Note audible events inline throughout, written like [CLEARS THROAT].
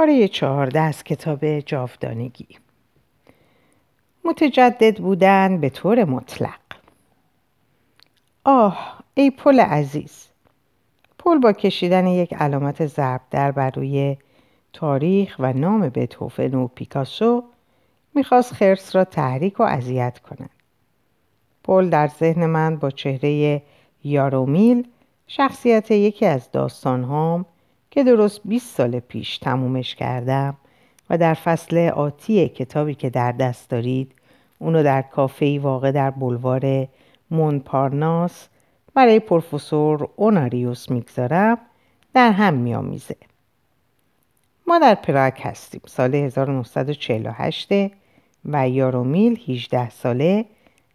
پاره چهارده از کتاب جاودانگی. متجدد بودن به طور مطلق. آه ای پل عزیز پل با کشیدن یک علامت ضرب در بر روی تاریخ و نام بتوفن و پیکاسو می‌خواست خرس را تحریک و اذیت کند. پل در ذهن من با چهره یارومیل شخصیت یکی از داستانهام که درست 20 سال پیش تمومش کردم و در فصل آتی کتابی که در دست دارید اونو در کافهی واقع در بلوار مونپارناس برای پروفسور اوناریوس می‌گذارم در هم میآمیزه. ما در پراگ هستیم سال 1948 و یارومیل 18 ساله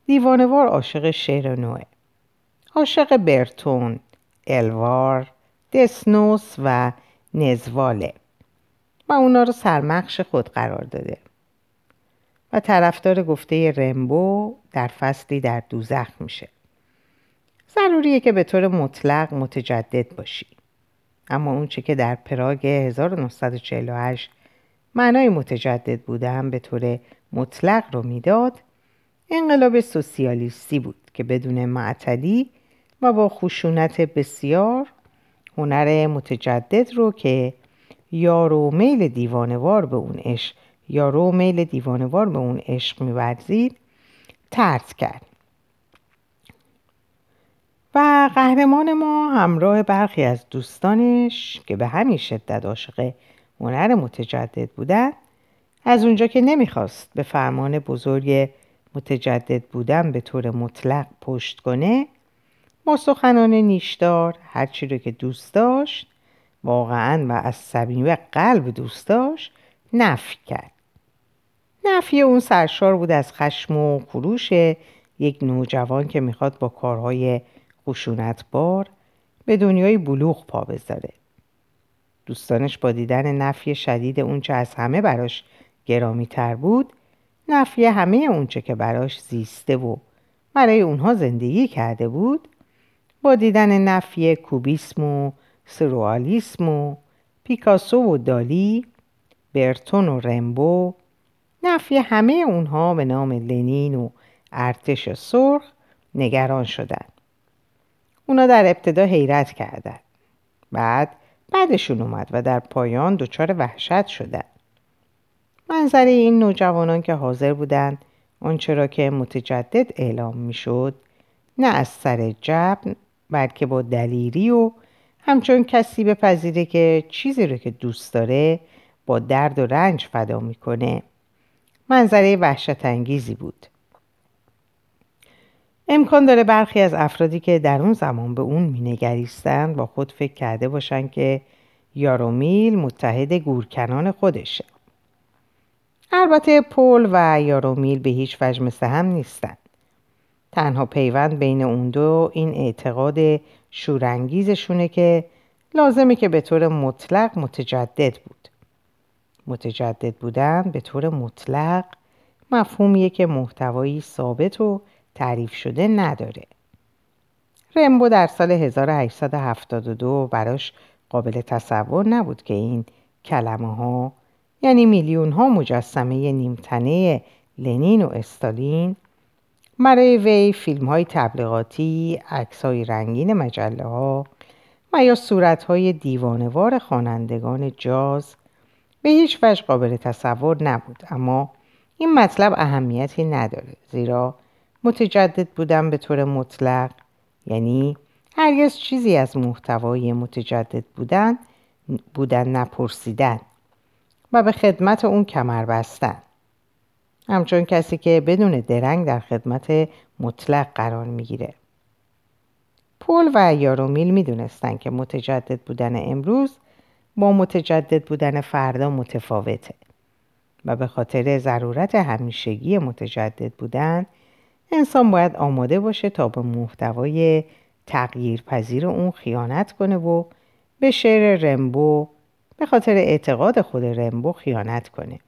دیوانوار عاشق شعر نوه عاشق برتون، الوار، دسنوس و نزواله و اونا رو سرمخش خود قرار داده. و طرفدار گفته رمبو در فصلی در دوزخ میشه. ضروریه که به طور مطلق متجدد باشی. اما اونچه که در پراگ 1948 معنای متجدد بودن به طور مطلق رو می‌داد انقلاب سوسیالیستی بود که بدون معطلی و با خشونت بسیار هنر متجدد رو که یارو میل دیوانوار به اون عشق یارو میل دیوانوار به اون عشق میورزید ترس کرد. و قهرمان ما همراه برخی از دوستانش که به همین شدت عاشق هنر متجدد بودن از اونجا که نمی‌خواست به فرمان بزرگ متجدد بودن به طور مطلق پشت کنه با سخنان نیشدار هرچی رو که دوست داشت واقعا و از صمیم قلب دوست داشت نفی کرد. نفی اون سرشار بود از خشم و خروش یک نوجوان که می‌خواد با کارهای خشونتبار به دنیای بلوغ پا بذاره. دوستانش با دیدن نفی شدید اونچه از همه براش گرامی تر بود نفی همه اونچه که براش زیسته و برای اونها زندگی کرده بود با دیدن نفی کوبیسم و سروالیسم و پیکاسو و دالی برتون و رمبو نفی همه اونها به نام لنین و ارتش سرخ نگران شدند. اونا در ابتدا حیرت کردند. بعد بعدشون اومد و در پایان دچار وحشت شدند. منظره این نوجوانان که حاضر بودند آنچه را که متجدد اعلام می‌شد نه از سر جبن بلکه با دلیری و همچون کسی بپذیره که چیزی رو که دوست داره با درد و رنج فدا می‌کنه. منظره وحشت انگیزی بود. امکان داره برخی از افرادی که در اون زمان به اون مینگریستن با خود فکر کرده باشن که یارومیل متحد گورکنان خودشه. البته پول و یارومیل به هیچ وجه مثل هم نیستن. تنها پیوند بین اون دو این اعتقاد شورانگیزشونه که لازمه که به طور مطلق متجدد بود. متجدد بودن به طور مطلق مفهومیه که محتوایی ثابت و تعریف شده نداره. رمبو در سال 1872 براش قابل تصور نبود که این کلمه ها یعنی میلیون ها مجسمه نیمتنه لنین و استالین برای وی فیلم های تبلیغاتی، عکس های رنگین مجله ها و یا صورت های دیوانوار خوانندگان جاز به هیچ وجه قابل تصور نبود. اما این مطلب اهمیتی نداره زیرا متجدد بودن به طور مطلق یعنی هرگز چیزی از محتوای متجدد بودن بودن نپرسیدن و به خدمت اون کمر بستن. همچون کسی که بدون درنگ در خدمت مطلق قرار می‌گیره پول و یارومیل می‌دونستند که متجدد بودن امروز با متجدد بودن فردا متفاوته و به خاطر ضرورت همیشگی متجدد بودن انسان باید آماده باشه تا به محتوای تغییر پذیر اون خیانت کنه و به شعر رمبو به خاطر اعتقاد خود رمبو خیانت کنه.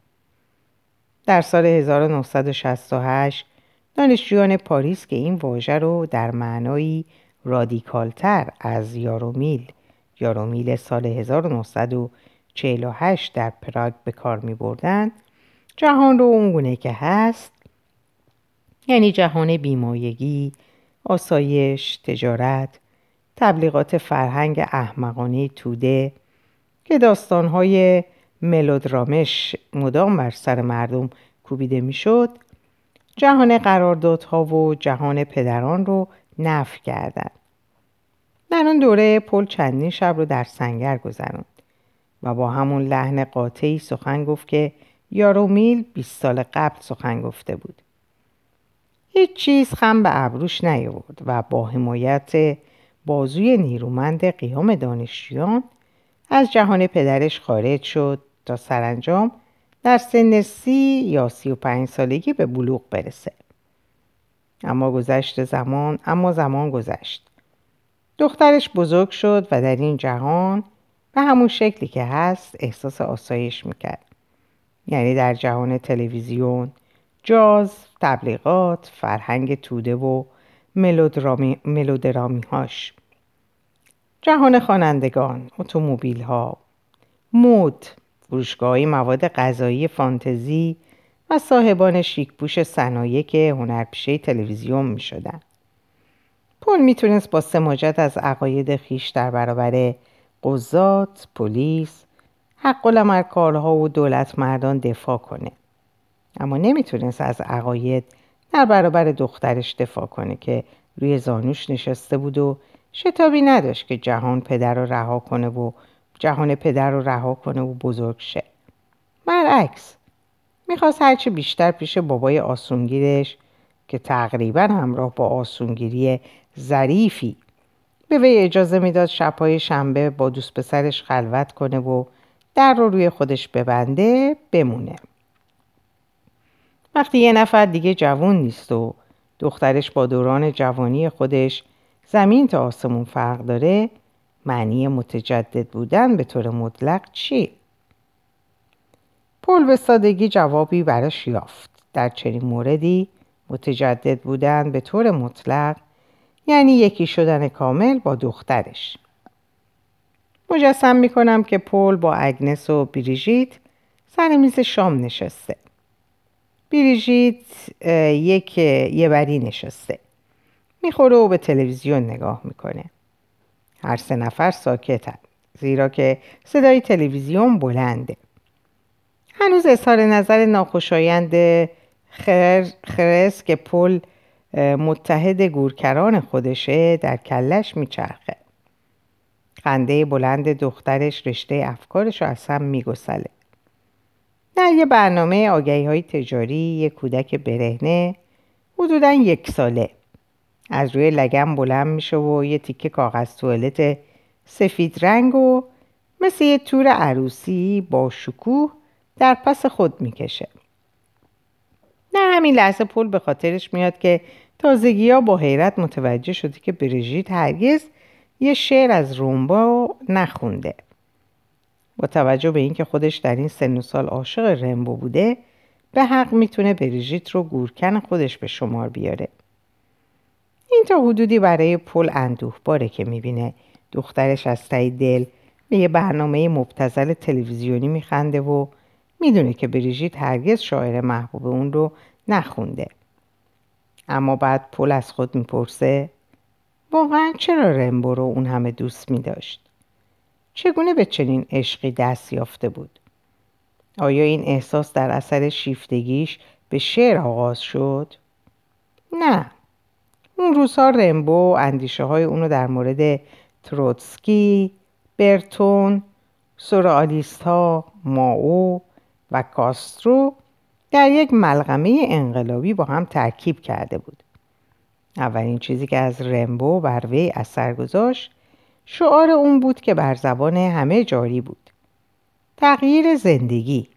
در سال 1968 دانشجویان پاریس که این واژه رو در معنایی رادیکالتر از یارومیل یارومیل سال 1940 1848 در پراگ به کار می بردن جهان رو اونگونه که هست یعنی جهان بیمایگی، آسایش، تجارت، تبلیغات فرهنگ احمقانه توده که داستانهای ملودرامش مدام بر سر مردم کوبیده می‌شد. جهان قراردادها و جهان پدران رو نف کردند. در آن دوره پل چندین شب رو در سنگر گذراند و با همون لحن قاطعی سخن گفت که یارومیل 20 سال قبل سخن گفته بود. هیچ چیز خم به ابروش نیاورد و با حمایت بازوی نیرومند قیام دانشجویان از جهان پدرش خارج شد تا سرانجام در سن سی یا سی و پنج سالگی به بلوغ برسه. اما گذشت زمان اما زمان گذشت. دخترش بزرگ شد و در این جهان به همون شکلی که هست احساس آسایش می‌کرد. یعنی در جهان تلویزیون، جاز، تبلیغات، فرهنگ توده و ملودرامی, هاش. جهان خوانندگان، اتومبیل ها، مود، فروشگاهی مواد غذایی فانتزی و صاحبان شیکپوش صنایع که هنرپیشه تلویزیون می شدن. پل می‌تونست با سماجت از عقاید خیش در برابر قضات، پلیس، حق کارها و دولت مردان دفاع کنه. اما نمی‌تونست از عقاید در برابر دخترش دفاع کنه که روی زانوش نشسته بود و شتابی نداشت که جهان پدر رو رها کنه و جهان پدر رو رها کنه و بزرگ شه. برعکس می‌خواست هرچی بیشتر پیش بابای آسونگیرش که تقریبا همراه با آسونگیری ظریفی به وی اجازه می‌داد شبهای شنبه با دوست پسرش خلوت کنه و در رو روی خودش ببنده بمونه. وقتی یه نفر دیگه جوان نیست و دخترش با دوران جوانی خودش زمین تا آسمون فرق داره معنی متجدد بودن به طور مطلق چی؟ پل به سادگی جوابی براش یافت. در چنین موردی متجدد بودن به طور مطلق یعنی یکی شدن کامل با دخترش. مجسم می‌کنم که پل با اگنس و بریژیت سر میز شام نشسته. بریژیت یک یه بری نشسته. می‌خوره و به تلویزیون نگاه می‌کنه. هر سه نفر ساکتن زیرا که صدای تلویزیون بلنده. هنوز اظهار نظر ناخوشایند خر... خرس که پل متحد گورکران خودشه در کلش میچرخه. خنده بلند دخترش رشته افکارش رو از هم میگسله. در یه برنامه آگهی های تجاری یه کودک برهنه حدودا یک ساله. از روی لگم بلند میشه و یه تیکه کاغذ توالت سفید رنگ و مثل یه تور عروسی با شکوه در پس خود می‌کشه. در همین لحظه پول به خاطرش میاد که تازگی ها با حیرت متوجه شده که بریژیت هرگز یه شعر از رومبا نخونده. با توجه به اینکه خودش در این سن و سال عاشق رمبو بوده به حق می‌تونه بریژیت رو گورکن خودش به شمار بیاره. این تا حدودی برای پل اندوه باره که می‌بینه. دخترش از تایی دل به یه برنامه مبتزل تلویزیونی میخنده و می‌دونه که بریژیت هرگز شاعر محبوب اون رو نخونده. اما بعد پل از خود می‌پرسه واقعا چرا رمبو رو اون همه دوست میداشت؟ چگونه به چنین عشقی دست یافته بود؟ آیا این احساس در اثر شیفتگیش به شعر آغاز شد؟ نه. اون روزها رمبو اندیشه های اونو در مورد تروتسکی، برتون، سورئالیست ها، ماو و کاسترو در یک ملغمه انقلابی با هم ترکیب کرده بود. اولین چیزی که از رمبو بر وی اثر گذاشت شعار اون بود که بر زبان همه جاری بود. تغییر زندگی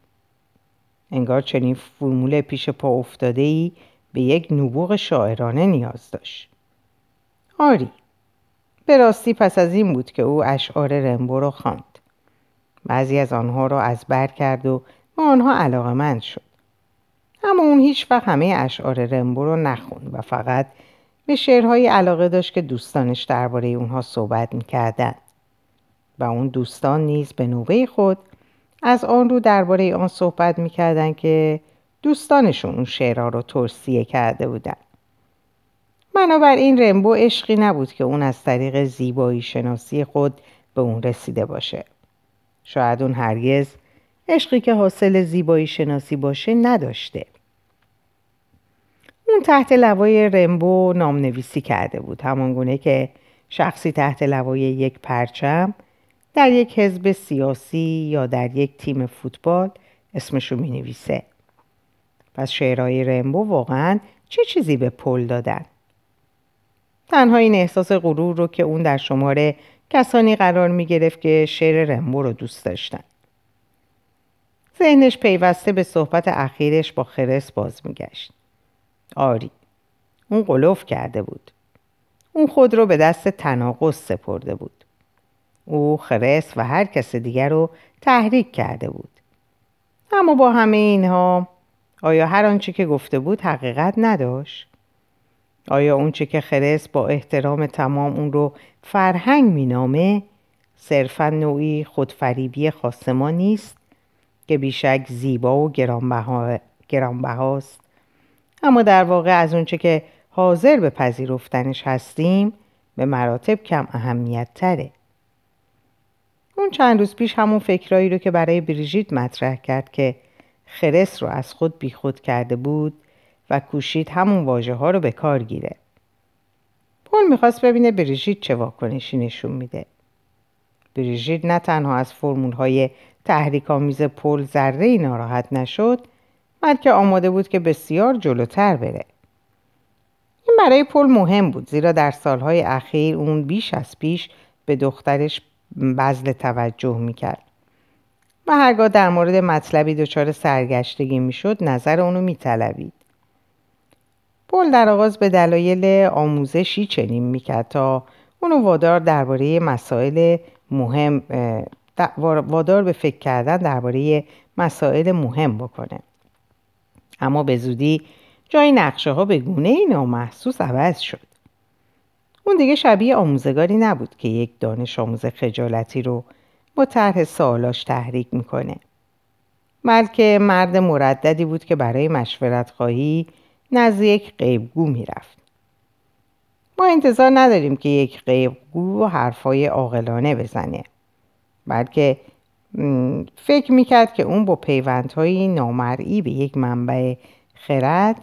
انگار چنین فرمول پیش پا افتاده ای به یک نبوغ شاعرانه نیاز داشت. آری به راستی پس از این بود که او اشعار رمبو را خواند. بعضی از آنها را از بر کرد و به آنها علاقمند شد. اما اون هیچ وقت همه اشعار رمبو را نخوند و فقط به شعرهای علاقه داشت که دوستانش درباره اونها صحبت می‌کردند. و اون دوستان نیز به نوبه خود از آن رو درباره آن صحبت می‌کردن که دوستانشون اون شعرها رو توصیه کرده بودن. بنابراین رمبو عشقی نبود که اون از طریق زیبایی شناسی خود به اون رسیده باشه. شاید اون هرگز عشقی که حاصل زیبایی شناسی باشه نداشته. اون تحت لوای رمبو نام نویسی کرده بود همانگونه که شخصی تحت لوای یک پرچم در یک حزب سیاسی یا در یک تیم فوتبال اسمشو می نویسه. پس شعرهای رمبو واقعا چه چیزی به پل دادن؟ تنها این احساس غرور رو که اون در شماره کسانی قرار می گرفت که شعر رمبو رو دوست داشتن. ذهنش پیوسته به صحبت اخیرش با خرس باز میگشت. آری اون قلوف کرده بود. اون خود رو به دست تناقض سپرده بود. او خرس و هر کس دیگر رو تحریک کرده بود. اما با همه اینها آیا هر آنچه که گفته بود حقیقت نداشت؟ آیا اونچه که خرس با احترام تمام اون رو فرهنگ مینامه صرفا نوعی خودفریبی خاصما نیست که بیشک زیبا و گرانبهاست اما در واقع از اونچه که حاضر به پذیرفتنش هستیم به مراتب کم اهمیت تره اون چند روز پیش همون فکرایی رو که برای بریژیت مطرح کرد که خرس رو از خود بیخود کرده بود و کوشید همون واژه ها رو به کار گیره. پول می‌خواست ببینه بریژیت چه واکنشی نشون میده. بریژیت نه تنها از فرمول های تحریک آمیز پل ذره ناراحت نشد بلکه آماده بود که بسیار جلوتر بره. این برای پل مهم بود زیرا در سالهای اخیر اون بیش از پیش به دخترش بزل توجه می‌کرد و هرگاه در مورد مطلبی دچار سرگشتگی می‌شد نظر اونو میطلبید. پل در آغاز به دلایل آموزشی چنین می‌کرد تا اونو وادار درباره مسائل مهم وادار به فکر کردن درباره مسائل مهم بکنه. اما به زودی جای نقشه ها به گونه ای نامحسوس عوض شد. اون دیگه شبیه آموزگاری نبود که یک دانش آموز خجالتی رو طرح سوالاش تحریک می‌کنه. بلکه مرد مرددی بود که برای مشورت خواهی نزد یک غیبگو می‌رفت. ما انتظار نداریم که یک غیبگو حرفای عاقلانه بزنه. بلکه فکر می‌کرد که اون با پیوندهای نامرئی به یک منبع خرد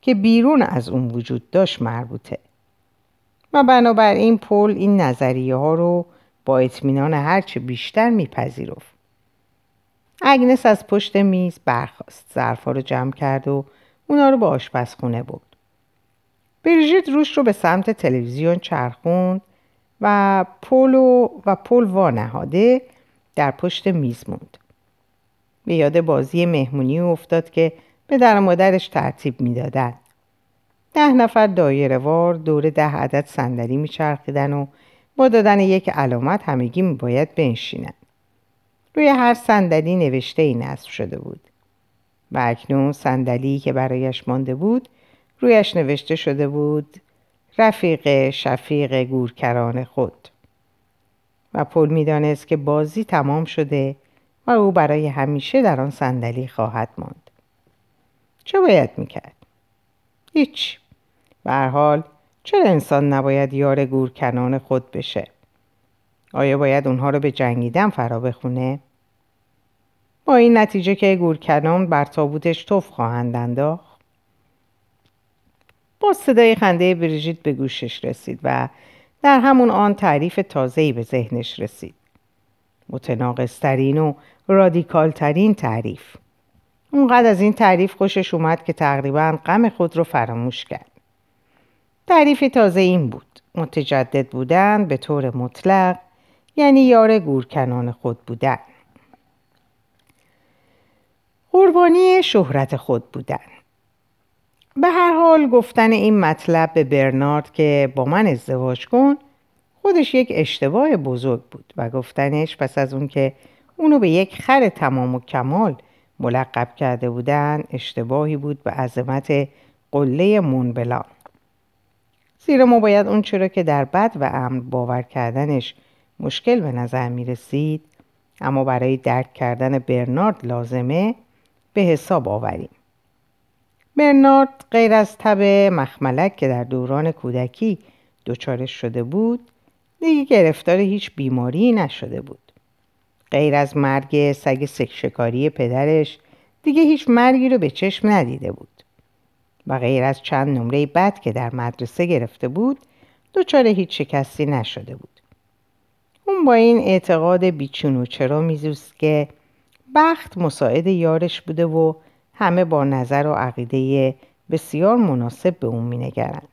که بیرون از اون وجود داشت مربوطه. و بنابراین پل این نظریه ها رو با اطمینان هرچه بیشتر میپذیرفت. اگنس از پشت میز برخواست ظرفها رو جمع کرد و اونا رو به آشپزخونه برد. بریژیت روش رو به سمت تلویزیون چرخوند و پل و پل وانهاده در پشت میز موند. به یاد بازی مهمونی افتاد که به در مادرش ترتیب می‌دادند ده نفر دایره وار دور ده عدد صندلی میچرخیدن و با دادن یک علامت همگی میباید بنشینند روی هر صندلی نوشته ای نصب شده بود. و اکنون صندلی که برایش مانده بود رویش نوشته شده بود رفیق شفیق گورکران خود. و پل می‌دانست که بازی تمام شده و او برای همیشه در آن صندلی خواهد ماند. چه باید می‌کرد؟ هیچ. به حال چرا انسان نباید یار گورکنان خود بشه؟ آیا باید اونها رو به جنگیدن فرا بخونه؟ با این نتیجه که گورکنان بر تابوتش توف خواهند انداخت. با صدای خنده بریژیت به گوشش رسید و در همون آن تعریف تازه‌ای به ذهنش رسید. متناقضترین و رادیکالترین تعریف. اونقدر از این تعریف خوشش اومد که تقریبا غم خود رو فراموش کرد. تعریف تازه این بود. متجدد بودن به طور مطلق یعنی یار گورکنان خود بودن. قربانی شهرت خود بودن. به هر حال گفتن این مطلب به برنارد که با من ازدواج کن خودش یک اشتباه بزرگ بود و گفتنش پس از اون که اونو به یک خر تمام و کمال ملقب کرده بودن اشتباهی بود به عظمت قله مونبلان زیرا ما باید اون چرا که در بد و امن باور کردنش مشکل به نظر می رسید اما برای درک کردن برنارد لازمه به حساب آوریم. برنارد غیر از تب مخملک که در دوران کودکی دچارش شده بود دیگه گرفتار هیچ بیماری نشده بود. غیر از مرگ سگ سکشکاری پدرش دیگه هیچ مرگی رو به چشم ندیده بود. و غیر از چند نمره بد که در مدرسه گرفته بود دچار هیچ شکستی نشده بود اون با این اعتقاد بیچون و چرا میزوست که بخت مساعد یارش بوده و همه با نظر و عقیده بسیار مناسب به اون مینگرند.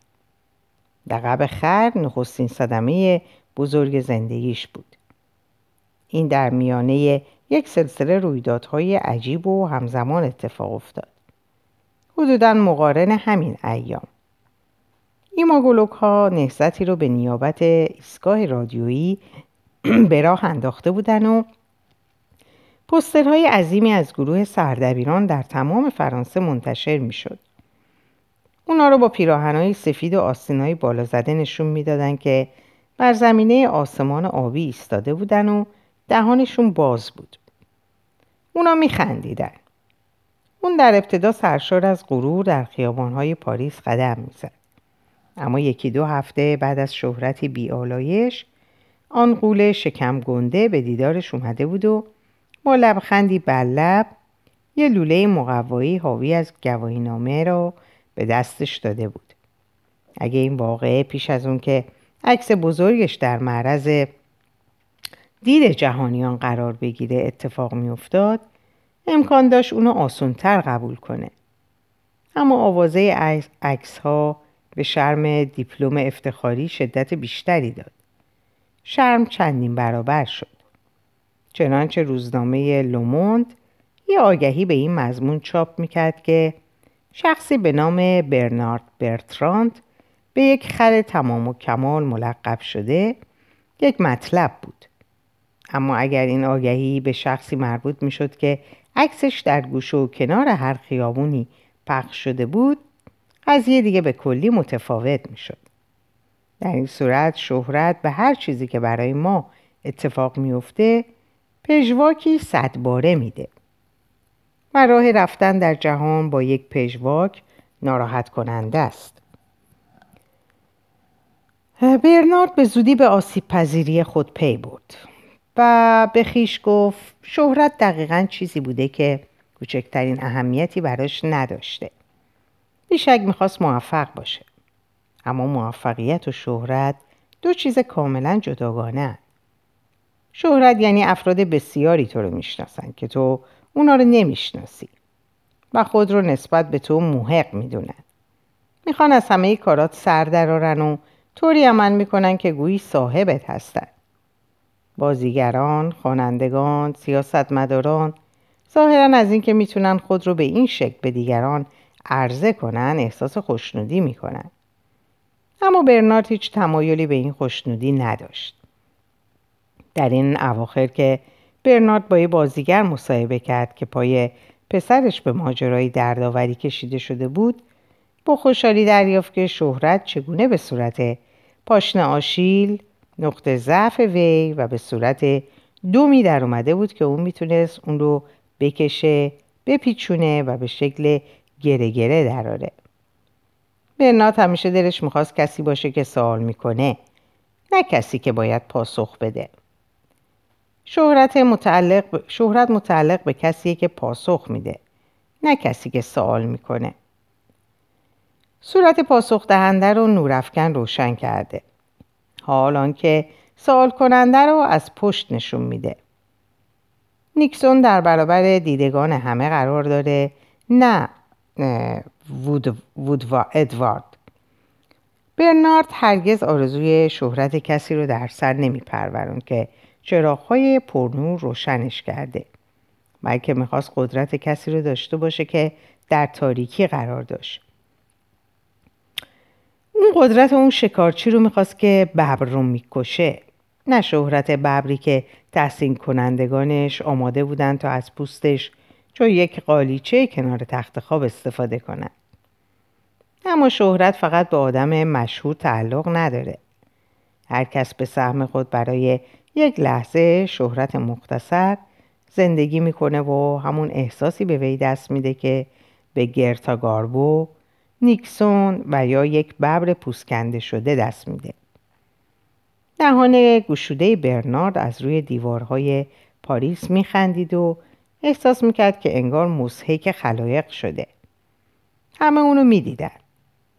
لقب خر نخستین صدمه بزرگ زندگیش بود. این در میانه یک سلسله رویدادهای عجیب و همزمان اتفاق افتاد. حدودا مقارن همین ایام. ایماگولوک ها نهزتی رو به نیابت ایستگاه رادیویی [CLEARS THROAT] به راه انداخته بودن و پسترهای عظیمی از گروه سردبیران در تمام فرانسه منتشر می‌شد. اونا رو با پیراهنهای سفید و آستینهای بالا زده نشون می‌دادن که بر زمینه آسمان آبی ایستاده بودن و دهانشون باز بود. اونا میخندیدن. اون در ابتدا سرشار از غرور در خیابانهای پاریس قدم می‌زد. اما یکی دو هفته بعد از شهرتی بیالایش آن قول شکم گنده به دیدارش اومده بود و با لبخندی بر لب یه لوله مقوایی حاوی از گواهینامه را به دستش داده بود. اگه این واقعه پیش از اون که عکس بزرگش در معرض دید جهانیان قرار بگیره اتفاق میافتاد امکان داشت اونو آسونتر قبول کنه. اما آوازه عکس ها به شرم دیپلم افتخاری شدت بیشتری داد. شرم چندین برابر شد. چنانچه روزنامه لوموند یه آگهی به این مضمون چاپ می‌کرد که شخصی به نام برنارد برتراند به یک خر تمام و کمال ملقب شده یک مطلب بود. اما اگر این آگهی به شخصی مربوط می‌شد که عکسش در گوشه و کنار هر خیابونی پخش شده بود قضیه دیگه به کلی متفاوت می‌شد. در این صورت شهرت به هر چیزی که برای ما اتفاق میفته پژواکی صد باره میده. و راه رفتن در جهان با یک پژواک ناراحت کننده است. برنارد به زودی به آسیب پذیری خود پی برد. و به خیش گفت شهرت دقیقا چیزی بوده که کوچکترین اهمیتی براش نداشته. بیشک می‌خواست موفق باشه. اما موفقیت و شهرت دو چیز کاملا جداگانه شهرت یعنی افراد بسیاری تو رو می‌شناسن که تو اونا رو نمی‌شناسی و خود رو نسبت به تو موهق می‌دونن. می‌خوان از همه کارات سر درارن و طوری عمل می‌کنن که گویی صاحبت هستن. بازیگران، خوانندگان، سیاستمداران ظاهرا از اینکه می‌تونن خود رو به این شکل به دیگران عرضه کنن احساس خوشنودی می‌کنن. اما برنارد هیچ تمایلی به این خوشنودی نداشت. در این اواخر که برنارد با یه بازیگر مصاحبه کرد که پای پسرش به ماجرای دردآوری کشیده شده بود با خوشحالی دریافت که شهرت چگونه به صورت پاشنه آشیل نقطه ضعف وی و به صورت دومی در اومده بود که اون می‌تونست اون رو بکشه بپیچونه و به شکل گره گره دراره برنارد همیشه دلش می‌خواست کسی باشه که سوال می‌کنه نه کسی که باید پاسخ بده. شهرت متعلق, شهرت متعلق به کسی که پاسخ میده نه کسی که سوال می‌کنه. صورت پاسخ دهنده رو نورافکن روشن کرده. حال آنکه سوال کننده رو از پشت نشون میده. نیکسون در برابر دیدگان همه قرار داره نه وود, وود و ادوارد. برنارد هرگز آرزوی شهرت کسی رو در سر نمی که چراغهای پرنور روشنش کرده. بلکه می‌خواست قدرت کسی رو داشته باشه که در تاریکی قرار داشت. اون قدرت اون شکارچی رو می‌خواست که ببر رو می‌کشه نه شهرت ببری که تحسین کنندگانش آماده بودن تا از پوستش چون یک قالیچه کنار تخت خواب استفاده کنند. اما شهرت فقط به آدم مشهور تعلق نداره. هر کس به سهم خود برای یک لحظه شهرت مختصر زندگی می‌کنه و همون احساسی به وی دست میده که به گرتا گاربو، نیکسون و یا یک ببر پوسکنده شده دست میده. دهان گشوده برنارد از روی دیوارهای پاریس میخندید و احساس می‌کرد که انگار مسحک خلایق شده. همه اونو می‌دیدن.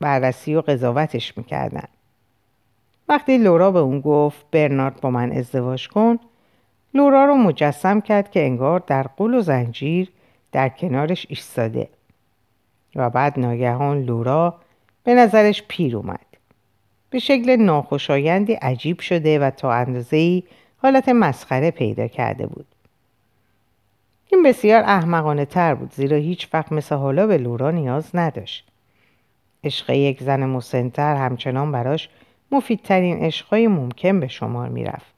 بررسی و قضاوتش می‌کردن. وقتی لورا به اون گفت برنارد با من ازدواج کن لورا رو مجسم کرد که انگار در قل و زنجیر در کنارش ایستاده و بعد ناگهان لورا به نظرش پیر اومد. به شکل ناخوشایندی عجیب شده و تا اندازه حالت مسخره پیدا کرده بود. این بسیار احمقانه تر بود زیرا هیچ وقت مثل حالا به لورا نیاز نداشت. عشق یک زن مسنتر همچنان براش مفیدترین عشقهای ممکن به شمار می‌رفت.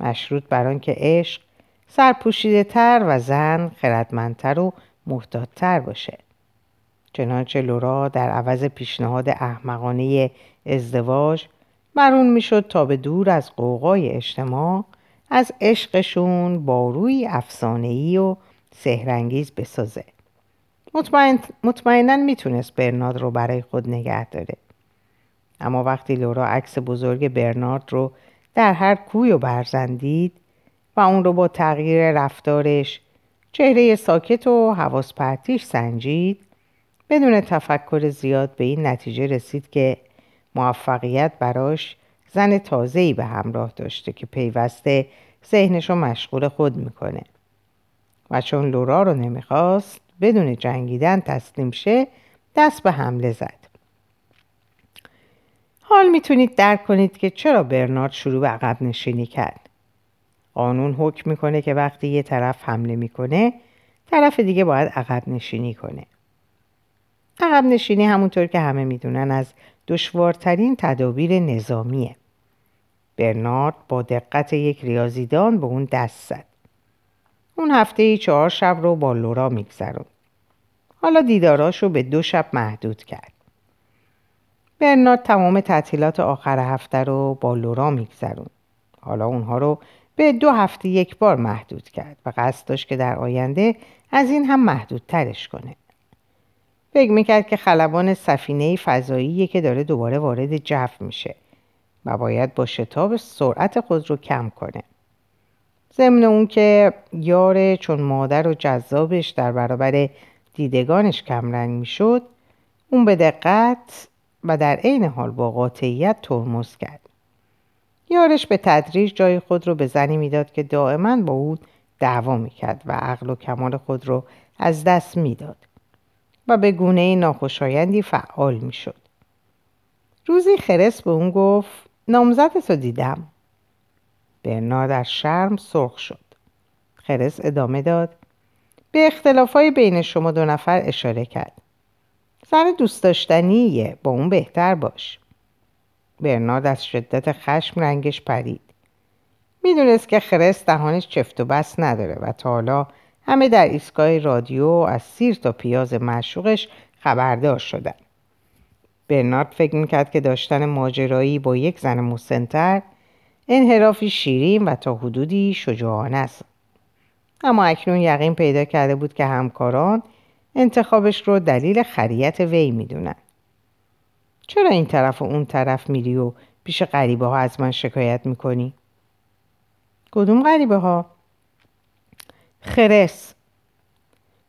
مشروط بر آنکه عشق سرپوشیده تر و زن خردمندتر و محتاطتر باشه. چنانچه لورا در عوض پیشنهاد احمقانه ازدواج مرون می‌شد تا به دور از قوقای اجتماع از عشقشون باروی افسانه‌ای و سهرنگیز بسازه. مطمئن... مطمئنا می‌تونست برنارد رو برای خود نگه داره. اما وقتی لورا عکس بزرگ برنارد رو در هر کوی و برزندید و اون رو با تغییر رفتارش چهره ساکت و حواس پرتیش سنجید بدون تفکر زیاد به این نتیجه رسید که موفقیت براش زن تازه‌ای به همراه داشته که پیوسته ذهنش رو مشغول خود می‌کنه و چون لورا رو نمی‌خواست بدون جنگیدن تسلیم شه دست به حمله زد حال می‌تونید درک کنید که چرا برنارد شروع به عقب نشینی کرد. قانون حکم می‌کنه که وقتی یه طرف حمله می‌کنه طرف دیگه باید عقب نشینی کنه. عقب نشینی همونطور که همه می‌دونن از دشوارترین تدابیر نظامیه. برنارد با دقت یک ریاضیدان به اون دست زد. اون هفته ای چهار شب رو با لورا میگذرون. حالا دیداراش رو به دو شب محدود کرد. برنارد تمام تعطیلات آخر هفته رو با لورا میگذرون. حالا اونها رو به دو هفته یک بار محدود کرد و قصد داشت که در آینده از این هم محدودترش کنه. فکر می‌کرد که خلبان سفینه فضاییه که داره دوباره وارد جو میشه و باید با شتاب سرعت خود رو کم کنه. ضمن اون که یار چون مادر و جذابش در برابر دیدگانش کمرنگ می‌شد اون به دقت و در عین حال با قاطعیت ترمز کرد. یارش به تدریج جای خود رو به زنی می‌داد که دائما با او دعوا می‌کرد و عقل و کمال خود رو از دست می‌داد و به گونه ناخوشایندی فعال می‌شد. روزی خرس به اون گفت نامزدت رو دیدم. برنا در شرم سرخ شد. خرس ادامه داد به اختلافای بین شما دو نفر اشاره کرد. زن دوست داشتنیه با اون بهتر باش برنارد از شدت خشم رنگش پرید می‌دونست که خرس دهانش چفت و بس نداره و تا حالا همه در ایستگاه رادیو از سیر تا پیاز معشوقش خبردار شدن برنارد فکر می‌کرد که داشتن ماجرایی با یک زن مسنتر انحرافی شیرین و تا حدودی شجاعانه است اما اکنون یقین پیدا کرده بود که همکاران انتخابش رو دلیل خریت وی می‌دونن چرا این طرف و اون طرف میری و پیش غریبه ها از من شکایت می‌کنی؟ کدوم غریبه ها؟ خرس.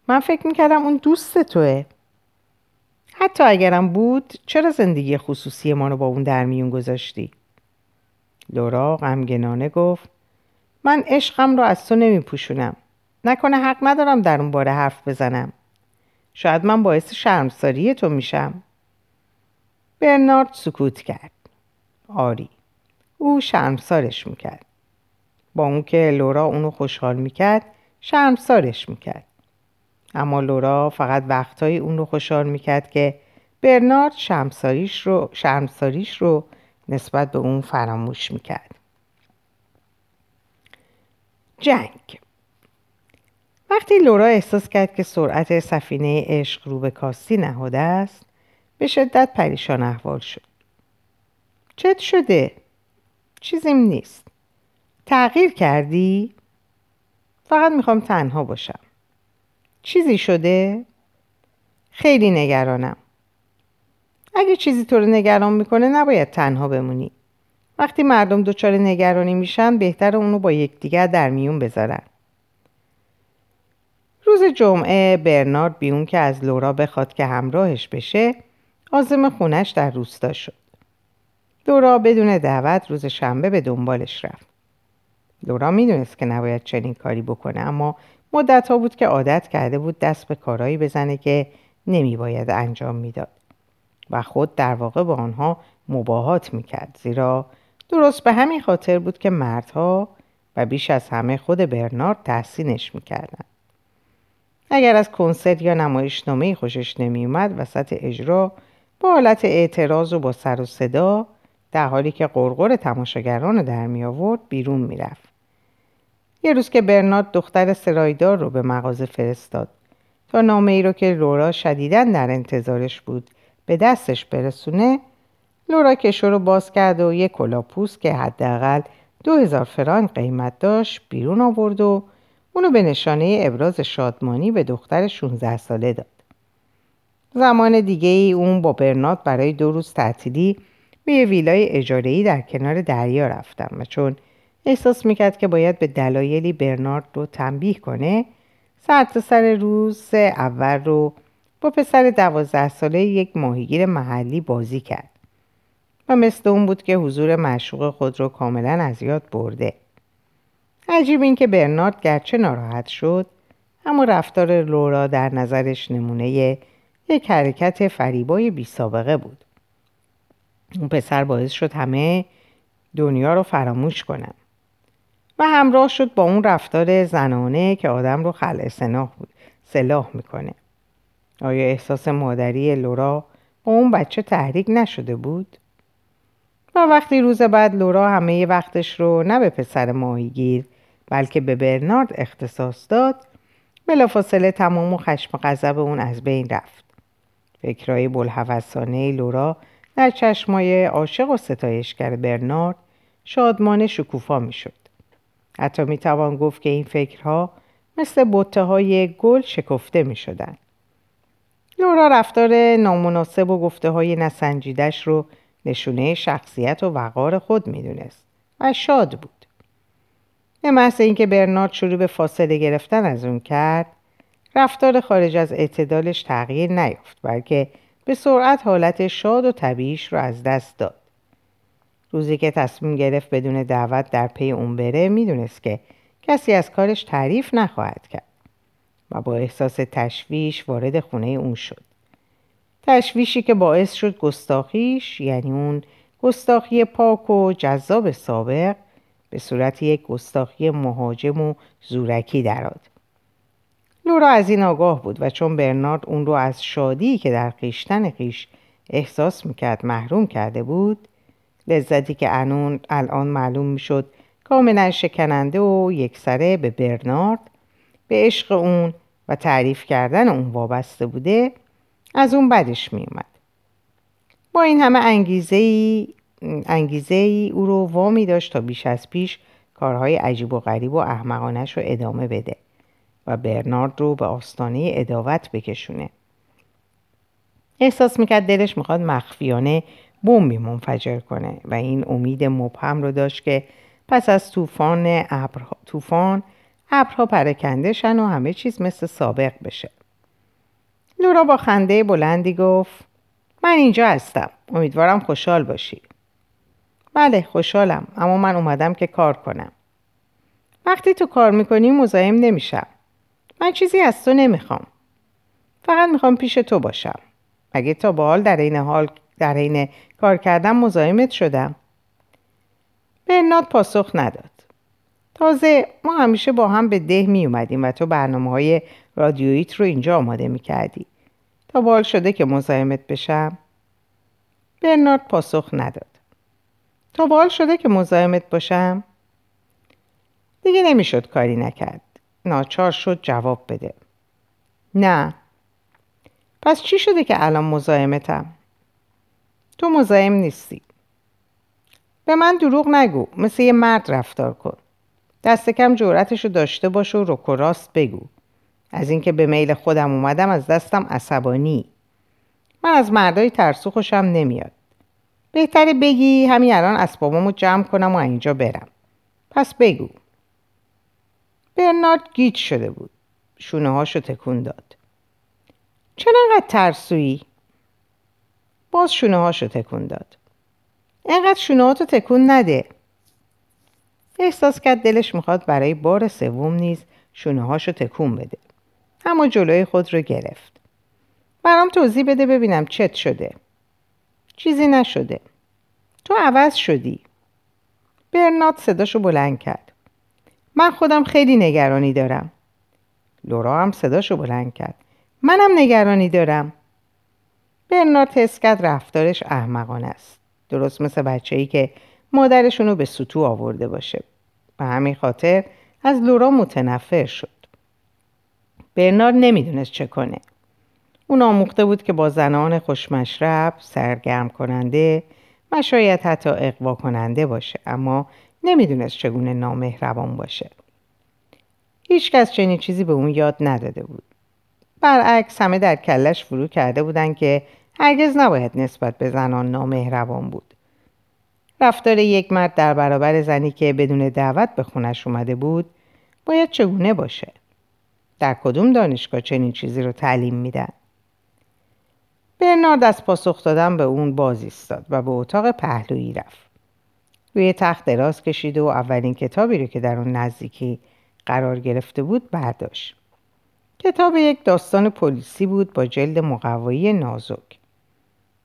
من فکر می‌کردم اون دوست توه. حتی اگرم بود چرا زندگی خصوصی ما رو با اون در میون گذاشتی؟ لورا غمگنانه گفت من عشقم رو از تو نمیپوشونم. نکنه حق ندارم در اون باره حرف بزنم. شاید من باعث شرمساری تو میشم. برنارد سکوت کرد. آری او شرمسارش می‌کرد. با اون که لورا اونو خوشحال می‌کرد شرمسارش می‌کرد. اما لورا فقط وقتهایی اون رو خوشحال می‌کرد که برنارد شرمساریش رو, شرمساریش رو نسبت به اون فراموش می‌کرد. جنگ. وقتی لورا احساس کرد که سرعت سفینه عشق رو به کاستی نهاده است به شدت پریشان احوال شد. چت شده؟ چیزیم نیست. تغییر کردی؟ فقط می‌خوام تنها باشم. چیزی شده؟ خیلی نگرانم. اگه چیزی تو رو نگران می‌کنه نباید تنها بمونی. وقتی مردم دچار نگرانی میشن بهتر اونو با یکدیگر در میون بذارن. روز جمعه برنارد بیون که از لورا بخواد که همراهش بشه آزم خونش در روستا شد. لورا بدون دعوت روز شنبه به دنبالش رفت. لورا می‌دونست که نباید چنین کاری بکنه اما مدت ها بود که عادت کرده بود دست به کارایی بزنه که نمیباید انجام می‌داد و خود در واقع با آنها مباهات می‌کرد زیرا درست به همین خاطر بود که مردها و بیش از همه خود برنارد تحسینش می‌کردن اگر از کنسرت یا نمایشنامه خوشش نمیومد وسط اجرا با حالت اعتراض و با سر و صدا در حالی که قرقر تماشاگران در می آورد بیرون می‌رفت. یه روز که برنارد دختر سرایدار رو به مغازه فرستاد تا نامه ای رو که لورا شدیدن در انتظارش بود به دستش برسونه لورا کشو رو باز کرد و یک کلاپوس که حداقل دو هزار فرانک قیمت داشت بیرون آورد و اونو به نشانه ابراز شادمانی به دختر 16 ساله داد. زمان دیگه ای اون با برنات برای دو روز تعطیلی به یه ویلای اجاره‌ای در کنار دریا رفتم و چون احساس می‌کرد که باید به دلایلی برنارد رو تنبیه کنه. سر سر روز اول رو با پسر دوازده ساله یک ماهیگیر محلی بازی کرد. و مثل اون بود که حضور مشوق خود رو کاملا از یاد برده. عجیب این که برنارد گرچه ناراحت شد اما رفتار لورا در نظرش نمونه یک حرکت فریبای بی سابقه بود. اون پسر باعث شد همه دنیا رو فراموش کنن. و همراه شد با اون رفتار زنانه که آدم رو خلع سلاح سلاح می‌کنه. آیا احساس مادری لورا با اون بچه تحریک نشده بود؟ و وقتی روز بعد لورا همه وقتش رو نه به پسر ماهیگیر بلکه به برنارد اختصاص داد بلافاصله تمام و خشم غضب اون از بین رفت. فکرهای بلحوثانه لورا در چشمای عاشق و ستایشگر برنارد شادمان شکوفا می‌شد. حتی می‌توان گفت که این فکرها مثل بطه های گل شکفته می شدن. لورا رفتار نامناسب و گفته های نسنجیدش رو نشونه شخصیت و وقار خود می‌دونست و شاد بود. به محض اینکه برنارد شروع به فاصله گرفتن از اون کرد رفتار خارج از اعتدالش تغییر نیافت بلکه به سرعت حالت شاد و طبیعیش رو از دست داد روزی که تصمیم گرفت بدون دعوت در پی اون بره می‌دونست که کسی از کارش تعریف نخواهد کرد و با احساس تشویش وارد خونه اون شد تشویشی که باعث شد گستاخیش یعنی اون گستاخی پاک و جذاب سابق به صورت یک گستاخی مهاجم و زورکی دراد. لورا از این آگاه بود و چون برنارد اون رو از شادی که در خیشتن خیش احساس می‌کرد محروم کرده بود لذتی که انون الان معلوم می‌شد کاملا شکننده و یکسره به برنارد به عشق اون و تعریف کردن اون وابسته بوده از اون بدش میومد با این همه انگیزه ای انگیزه ای او رو وامی داشت تا بیش از پیش کارهای عجیب و غریب و احمقانش رو ادامه بده و برنارد رو به آستانه اداوت بکشونه. احساس می‌کرد دلش می‌خواد مخفیانه بمبی منفجر کنه و این امید مبهم رو داشت که پس از طوفان ابرها طوفان ابرها پرکنده شن و همه چیز مثل سابق بشه. لورا با خنده بلندی گفت من اینجا هستم. امیدوارم خوشحال باشی. بله خوشحالم اما من اومدم که کار کنم وقتی تو کار می‌کنی مزاحم نمیشم من چیزی از تو نمی‌خوام فقط می‌خوام پیش تو باشم اگه تا به در این حال در این کار کردم مزاحمت شدم. برناد پاسخ نداد. تازه ما همیشه با هم به ده می اومدیم و تو برنامه های رادیویت رو اینجا آماده می کردی. تا بال شده که مزاحمت بشم؟ برنارد پاسخ نداد. تا بال شده که مزاحمت باشم؟ دیگه نمی‌شد کاری نکرد. ناچار شد جواب بده. نه. پس چی شده که الان مزاحمتم؟ تو مزاحم نیستی. به من دروغ نگو مثل یه مرد رفتار کن. دست کم جورتشو داشته باش و رک و راست بگو. از اینکه به میل خودم اومدم از دستم عصبانی. من از مردای ترسو خوشم نمیاد. بهتره بگی همین الان اسبابامو جمع کنم و اینجا برم. پس بگو. برنارد گیج شده بود. شونه هاشو تکون داد. چرا انقدر ترسویی؟ باز شونه هاشو تکون داد. انقدر شونه هاتو تکون نده. احساس کرد دلش می‌خواد برای بار سوم نیز شونه هاشو تکون بده. اما جلوی خود رو گرفت. برام توضیح بده ببینم چت شده. چیزی نشده. تو عوض شدی. برنات صداشو بلند کرد. من خودم خیلی نگرانی دارم. لورا هم صداشو بلند کرد. منم نگرانی دارم. برنارد حس کرد رفتارش احمقانه است. درست مثل بچه ای که مادرشون رو به سطو آورده باشه. به همین خاطر از لورا متنفر شد. برنارد نمی‌دونست چه کنه. اون آموخته بود که با زنان خوشمشرب سرگرم کننده و شاید حتی اقوا کننده باشه اما نمی‌دونست چگونه نامهربان باشه. هیچکس چنین چیزی به اون یاد نداده بود. برعکس همه در کلش فرو کرده بودن که هرگز نباید نسبت به زنان نامهربان بود. رفتار یک مرد در برابر زنی که بدون دعوت به خونش اومده بود باید چگونه باشه؟ در کدوم دانشگاه چنین چیزی رو تعلیم میدن؟ برنارد از پاسخ دادن به اون باز ایستاد و به اتاق پهلویی رفت. روی تخت دراز کشید و اولین کتابی رو که در اون نزدیکی قرار گرفته بود برداشت. کتاب یک داستان پلیسی بود با جلد مقوایی نازک.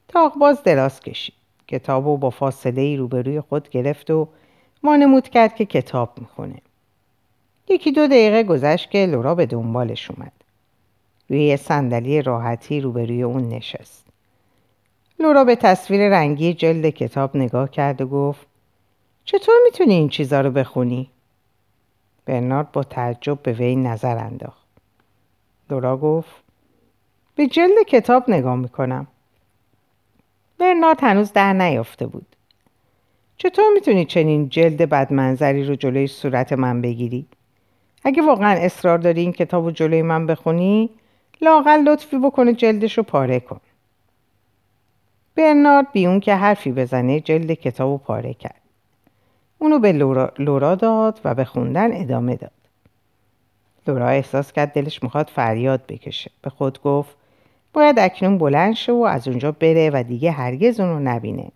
تاق باز دراز کشید. کتاب رو با فاصله ای روبروی خود گرفت و وانمود کرد که کتاب می‌خونه. یکی دو دقیقه گذشت که لورا به دنبالش اومد. روی صندلی راحتی روبروی اون نشست. لورا به تصویر رنگی جلد کتاب نگاه کرد و گفت چطور می‌تونی این چیزا رو بخونی؟ برنارد با تعجب به وی نظر انداخت. لورا گفت به جلد کتاب نگاه می‌کنم. برنارد هنوز در نیافته بود. چطور می‌تونی چنین جلد بدمنظری رو جلوی صورت من بگیری؟ اگه واقعا اصرار داری این کتاب رو جلوی من بخونی لاقل لطفی بکنه جلدش رو پاره کن. برنارد بی اون که حرفی بزنه جلد کتاب رو پاره کرد. اونو به لورا, لورا داد و به خوندن ادامه داد. لورا احساس کرد دلش می‌خواد فریاد بکشه. به خود گفت باید اکنون بلند شه و از اونجا بره و دیگه هرگز اونو نبینه.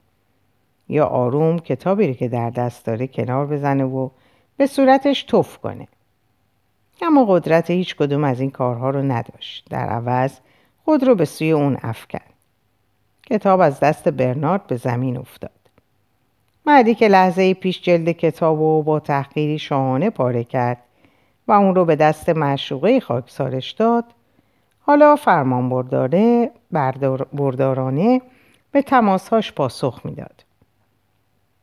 یا آروم کتابی رو که در دست داره کنار بزنه و به صورتش توف کنه. اما قدرت هیچ کدوم از این کارها رو نداشت. در عوض خود رو به سوی اون افکن کتاب از دست برنارد به زمین افتاد. مردی که لحظه پیش جلد کتاب و با تحقیری شاهانه پاره کرد و اون رو به دست معشوقه خاکسارش داد حالا فرمان برداره بردارانه به تماسهاش پاسخ می‌داد.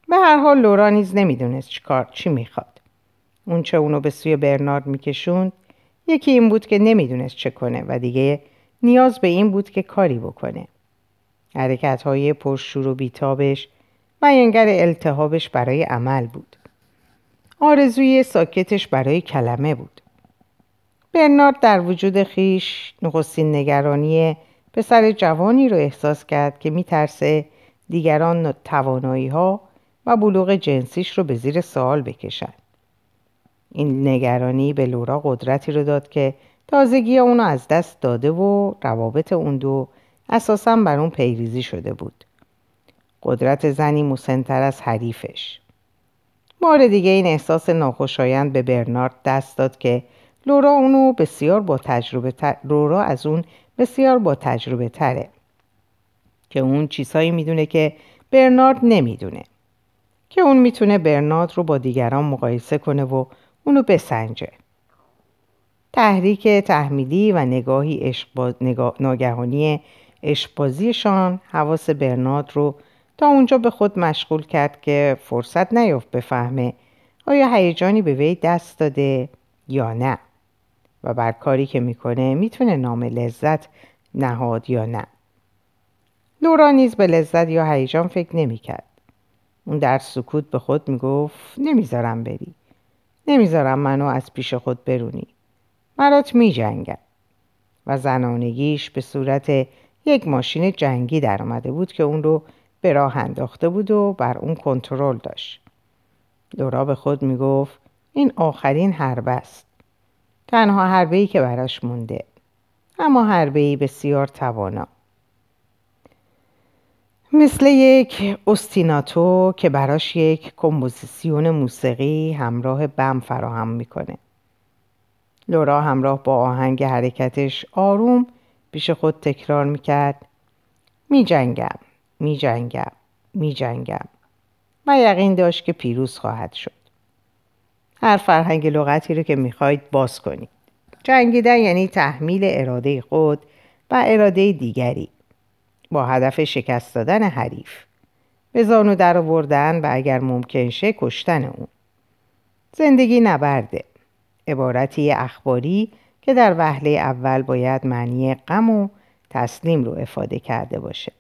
به هر حال لورا نیز نمی‌دونست چی کار چی می‌خواد. اون چه اونو به سوی برنارد میکشوند یکی این بود که نمی‌دونست چه کنه و دیگه نیاز به این بود که کاری بکنه. حرکت های پرشور و بیتابش بیانگر التهابش برای عمل بود. آرزوی ساکتش برای کلمه بود. برنارد در وجود خیش نخستین نگرانی پسر جوانی رو احساس کرد که میترسه دیگران توانایی ها و بلوغ جنسیش رو به زیر سوال بکشن. این نگرانی به لورا قدرتی رو داد که تازگی اونو از دست داده و روابط اون دو اساسا بر اون پیریزی شده بود. قدرت زنی مسنتر از حریفش. بار دیگه این احساس ناخوشایند به برنارد دست داد که لورا اونو بسیار با تجربه تر... لورا از اون بسیار با تجربه تره. که اون چیزهایی می‌دونه که برنارد نمی‌دونه. که اون می‌تونه برنارد رو با دیگران مقایسه کنه و اونو بسنجه. تحریک تحمیلی و نگاهی عشق نگاه... ناگهانی اشبازیشان حواس برنارد رو تا اونجا به خود مشغول کرد که فرصت نیافت بفهمه آیا هیجانی به وی دست داده یا نه. و بر کاری که می‌کنه می‌تونه نام لذت نهاد یا نه لورا نیز به لذت یا هیجان فکر نمی‌کرد اون در سکوت به خود می‌گفت نمی‌ذارم بری نمی‌ذارم منو از پیش خود برونی مرات می جنگم. و زنانگیش به صورت یک ماشین جنگی در آمده بود که اون رو به راه انداخته بود و بر اون کنترل داشت. لورا به خود می‌گفت این آخرین حربه است. تنها حربه ای که براش مونده. اما حربه ای بسیار توانا. مثل یک استیناتو که براش یک کمپوزیسیون موسیقی همراه بم فراهم می‌کنه. لورا همراه با آهنگ حرکتش آروم پیش خود تکرار می‌کرد می جنگم می جنگم می و یقین داشت که پیروز خواهد شد هر فرهنگ لغتی رو که می‌خواید باز کنید. جنگیدن یعنی تحمیل اراده خود و اراده دیگری. با هدف شکست دادن حریف. به زانو در آوردن و اگر ممکن شه کشتن اون. زندگی نبرده. عبارتی اخباری که در وهله اول باید معنی غم و تسلیم رو افاده کرده باشه.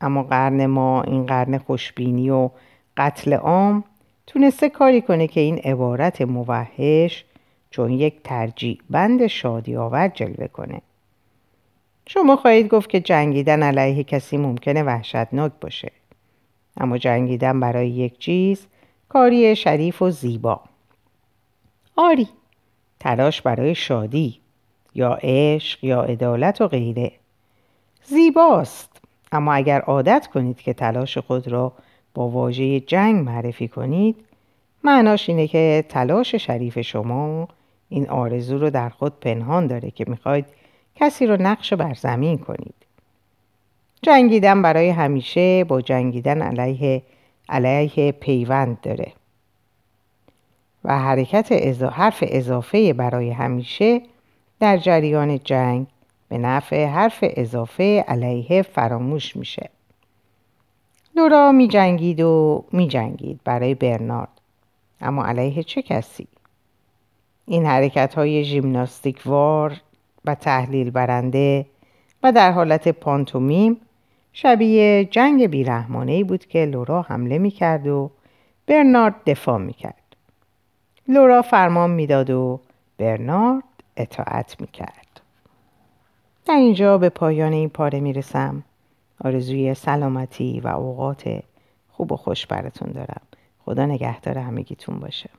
اما قرن ما این قرن خوشبینی و قتل عام تونسته کاری کنه که این عبارت موحش چون یک ترجیح بند شادی آور جلوه کنه. شما خواهید گفت که جنگیدن علیه کسی ممکنه وحشتناک باشه. اما جنگیدن برای یک چیز کاری شریف و زیبا. آری تلاش برای شادی یا عشق یا عدالت و غیره. زیباست اما اگر عادت کنید که تلاش خود را با واژه جنگ معرفی کنید معناش اینه که تلاش شریف شما این آرزو رو در خود پنهان داره که می‌خواید کسی رو نقش بر زمین کنید جنگیدن برای همیشه با جنگیدن علیه علیه پیوند داره و حرکت حرف اضافه برای همیشه در جریان جنگ به نفع حرف اضافه علیه فراموش میشه. لورا می جنگید و می جنگید برای برنارد. اما علیه چه کسی؟ این حرکت های ژیمناستیکوار و تحلیل برنده و در حالت پانتومیم شبیه جنگ بیرحمانه بود که لورا حمله می کرد و برنارد دفاع می کرد. لورا فرمان می‌داد و برنارد اطاعت می‌کرد در اینجا به پایان این پاره می‌رسم آرزوی سلامتی و اوقات خوب و خوش براتون دارم. خدا نگهدار همگیتون باشه.